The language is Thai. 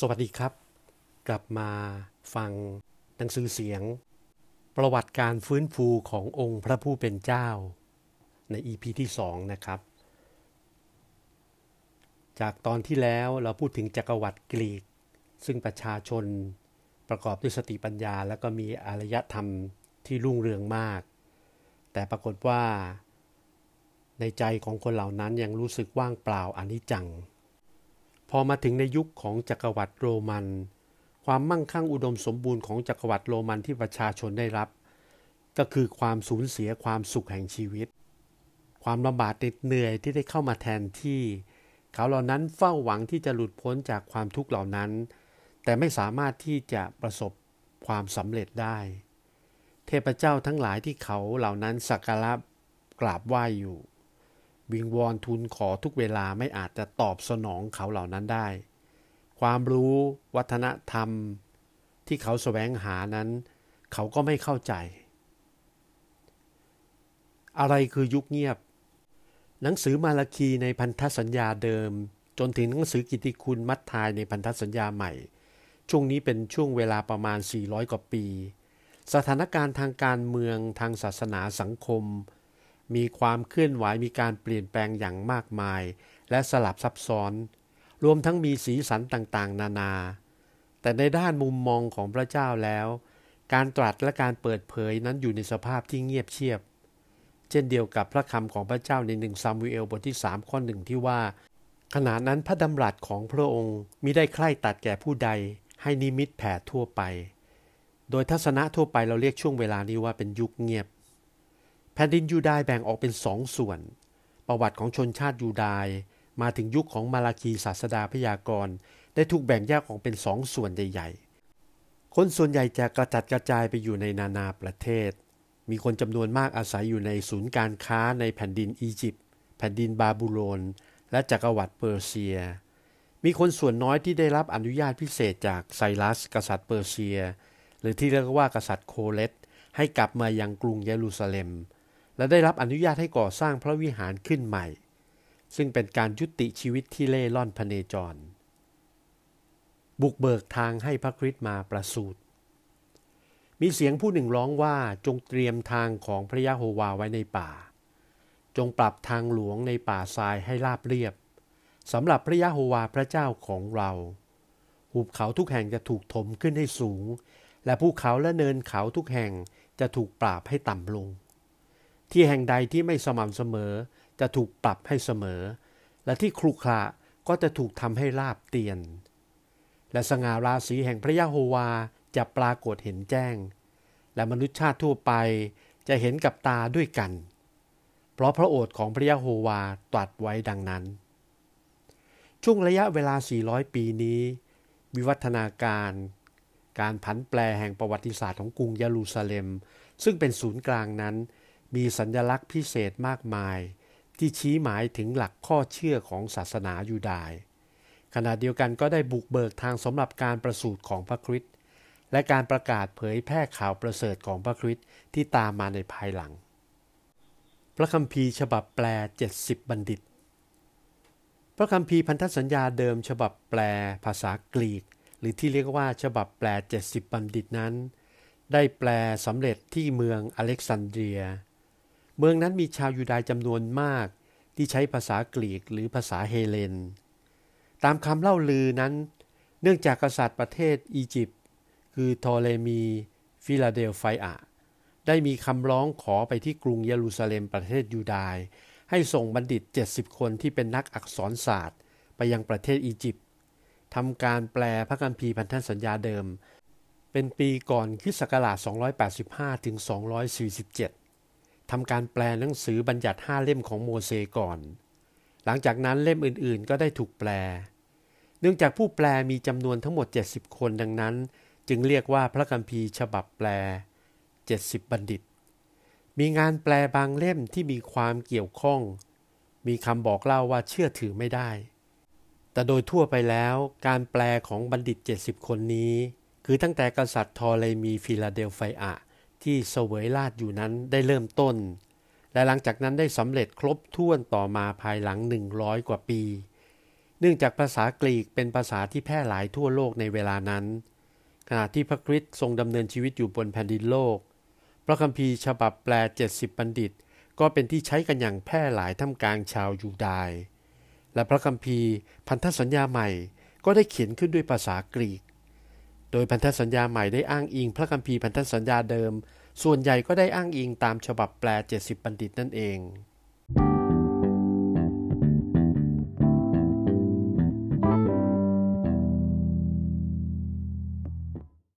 สวัสดีครับ กลับมาฟังหนังสือเสียง ประวัติการฟื้นฟูขององค์พระผู้เป็นเจ้า ใน EP ที่ 2 นะครับ จากตอนที่แล้วเราพูดถึงจักรวรรดิกรีก ซึ่งประชาชนประกอบด้วยสติปัญญา และก็มีอารยธรรมที่รุ่งเรืองมาก แต่ปรากฏว่า ในใจของคนเหล่านั้นยังรู้สึกว่างเปล่าอนิจจัง พอมาถึงในยุคของจักรวรรดิโรมัน ความมั่งคั่งอุดมสมบูรณ์ของจักรวรรดิโรมันที่ประชาชนได้รับ ก็คือความสูญเสียความสุขแห่งชีวิต ความลำบากเหนื่อยที่ได้เข้ามาแทนที่ เขาเหล่านั้นเฝ้าหวังที่จะหลุดพ้นจากความทุกข์เหล่านั้น แต่ไม่สามารถที่จะประสบความสำเร็จได้ เทพเจ้าทั้งหลายที่เขาเหล่านั้นสักการะกราบไหว้อยู่ วิงวอนทุนขอทุกเวลาไม่อาจจะตอบสนองเขาเหล่านั้นได้ ความรู้วัฒนธรรมที่เขาแสวงหานั้น เขาก็ไม่เข้าใจ อะไรคือยุคเงียบ หนังสือมาลาคีในพันธสัญญาเดิม จนถึงหนังสือกิติคุณมัททายในพันธสัญญาใหม่ ช่วงนี้เป็นช่วงเวลาประมาณ 400 กว่าปี สถานการณ์ทางการเมืองทางศาสนาสังคม มีความเคลื่อนไหวมีการเปลี่ยนแปลงอย่างมากมาย และสลับซับซ้อน รวมทั้งมีสีสันต่างๆ นานา แต่ในด้านมุมมองของพระเจ้าแล้ว การตรัสและการเปิดเผยนั้นอยู่ในสภาพที่เงียบเชียบ เช่นเดียวกับพระคำของพระเจ้าในหนึ่งซามูเอลบทที่3ข้อหนึ่งที่ว่า ขณะนั้นพระดำรัสของพระองค์มิได้ใคร่ตัดแก่ผู้ใด ให้นิมิตแผ่ทั่วไป โดยทัศนะทั่วไปเราเรียกช่วงเวลานี้ว่าเป็นยุคเงียบ แผ่นดินยูดายแบ่งออกเป็นสองส่วน ประวัติของชนชาติยูดายมาถึงยุคของมาลาคีศาสดาพยากรณ์ได้ถูกแบ่งแยกออกเป็นสองส่วนใหญ่ๆ คนส่วนใหญ่จะกระจัดกระจายไปอยู่ในนานาประเทศ มีคนจำนวนมากอาศัยอยู่ในศูนย์การค้าในแผ่นดินอียิปต์ แผ่นดินบาบูโลน และจักรวรรดิเปอร์เซีย มีคนส่วนน้อยที่ได้รับอนุญาตพิเศษจากไซรัส กษัตริย์เปอร์เซีย หรือที่เรียกว่ากษัตริย์โคเลตให้กลับมายังกรุงเยรูซาเล็ม และได้รับอนุญาตให้ก่อสร้างพระวิหารขึ้นใหม่ ซึ่งเป็นการยุติชีวิตที่เล่ล่อนพเนจร บุกเบิกทางให้พระคริสต์มาประสูติมีเสียงผู้หนึ่งร้องว่าจงเตรียมทางของพระยะโฮวาไว้ในป่า จงปรับทางหลวงในป่าทรายให้ราบเรียบสำหรับพระยะโฮวาพระเจ้าของเรา หุบเขาทุกแห่งจะถูกถมขึ้นให้สูง และภูเขาและเนินเขาทุกแห่งจะถูกปราบให้ต่ำลง ที่แห่งใดที่ไม่สม่ำเสมอ จะถูกปรับให้เสมอ และที่ครุขระก็จะถูกทำให้ราบเตียน และสง่าราศีแห่งพระยะโฮวาจะปรากฏเห็นแจ้ง และมนุษยชาติทั่วไปจะเห็นกับตาด้วยกัน เพราะพระโอษฐ์ของพระยะโฮวาตรัสไว้ดังนั้น ช่วงระยะเวลา 400 ปีนี้ วิวัฒนาการ การผันแปรแห่งประวัติศาสตร์ของกรุงเยรูซาเล็ม ซึ่งเป็นศูนย์กลางนั้น มีสัญลักษณ์พิเศษมากมาย ที่ชี้หมายถึงหลักข้อเชื่อของศาสนายูดายขณะเดียวกันก็ได้บุกเบิกทางสำหรับการประสูติของพระคริสต์และการประกาศเผยแพร่ข่าวประเสริฐของพระคริสต์ที่ตามมาในภายหลัง พระคัมภีร์ฉบับแปล 70 บัณฑิต พระคัมภีร์พันธสัญญาเดิมฉบับแปลภาษากรีก หรือที่เรียกว่าฉบับแปล 70 บัณฑิตนั้น ได้แปลสำเร็จที่เมืองอเล็กซานเดรีย เมืองนั้นมีชาวยูดายจำนวนมากที่ใช้ภาษากรีกหรือภาษาเฮเลน ตามคำเล่าลือนั้น เนื่องจากกษัตริย์ประเทศอียิปต์คือโทเลมีฟิลาเดลไฟอาได้มีคำร้องขอไปที่กรุงเยรูซาเล็มประเทศยูดาย ให้ส่งบัณฑิต 70 คนที่เป็นนักอักษรศาสตร์ ไปยังประเทศอียิปต์ทำการแปลพระคัมภีร์พันธสัญญาเดิม เป็นปีก่อนคริสต์ศักราช285ถึง247 ทำการแปลหนังสือบัญญัติห้าเล่มของโมเสก่อน หลังจากนั้นเล่มอื่นๆ ก็ได้ถูกแปล เนื่องจากผู้แปลมีจำนวนทั้งหมด 70 คนดังนั้น จึงเรียกว่าพระคัมภีร์ฉบับแปล 70 บัณฑิต มีงานแปลบางเล่มที่มีความเกี่ยวข้อง มีคำบอกเล่าว่าเชื่อถือไม่ได้ แต่โดยทั่วไปแล้วการแปลของบัณฑิต 70 คนนี้ คือตั้งแต่กษัตริย์ทอเลมีฟิลาเดลไฟอา ที่เสวยราชอยู่นั้นได้เริ่มต้น และหลังจากนั้นได้สำเร็จครบถ้วนต่อมาภายหลัง 100 กว่าปี เนื่องจากภาษากรีกเป็นภาษาที่แพร่หลายทั่วโลกในเวลานั้น ขณะที่พระคริสต์ทรงดำเนินชีวิตอยู่บนแผ่นดินโลก พระคัมภีร์ฉบับแปล 70 บัณฑิต ก็เป็นที่ใช้กันอย่างแพร่หลายท่ามกลางชาวยูดาห์และพระคัมภีร์พันธสัญญาใหม่ก็ได้เขียนขึ้นด้วยภาษากรีก โดยพันธสัญญาใหม่ได้อ้างอิงพระคัมภีร์พันธสัญญาเดิม ส่วนใหญ่ก็ได้อ้างอิงตามฉบับแปล 70 บัณฑิตนั่นเอง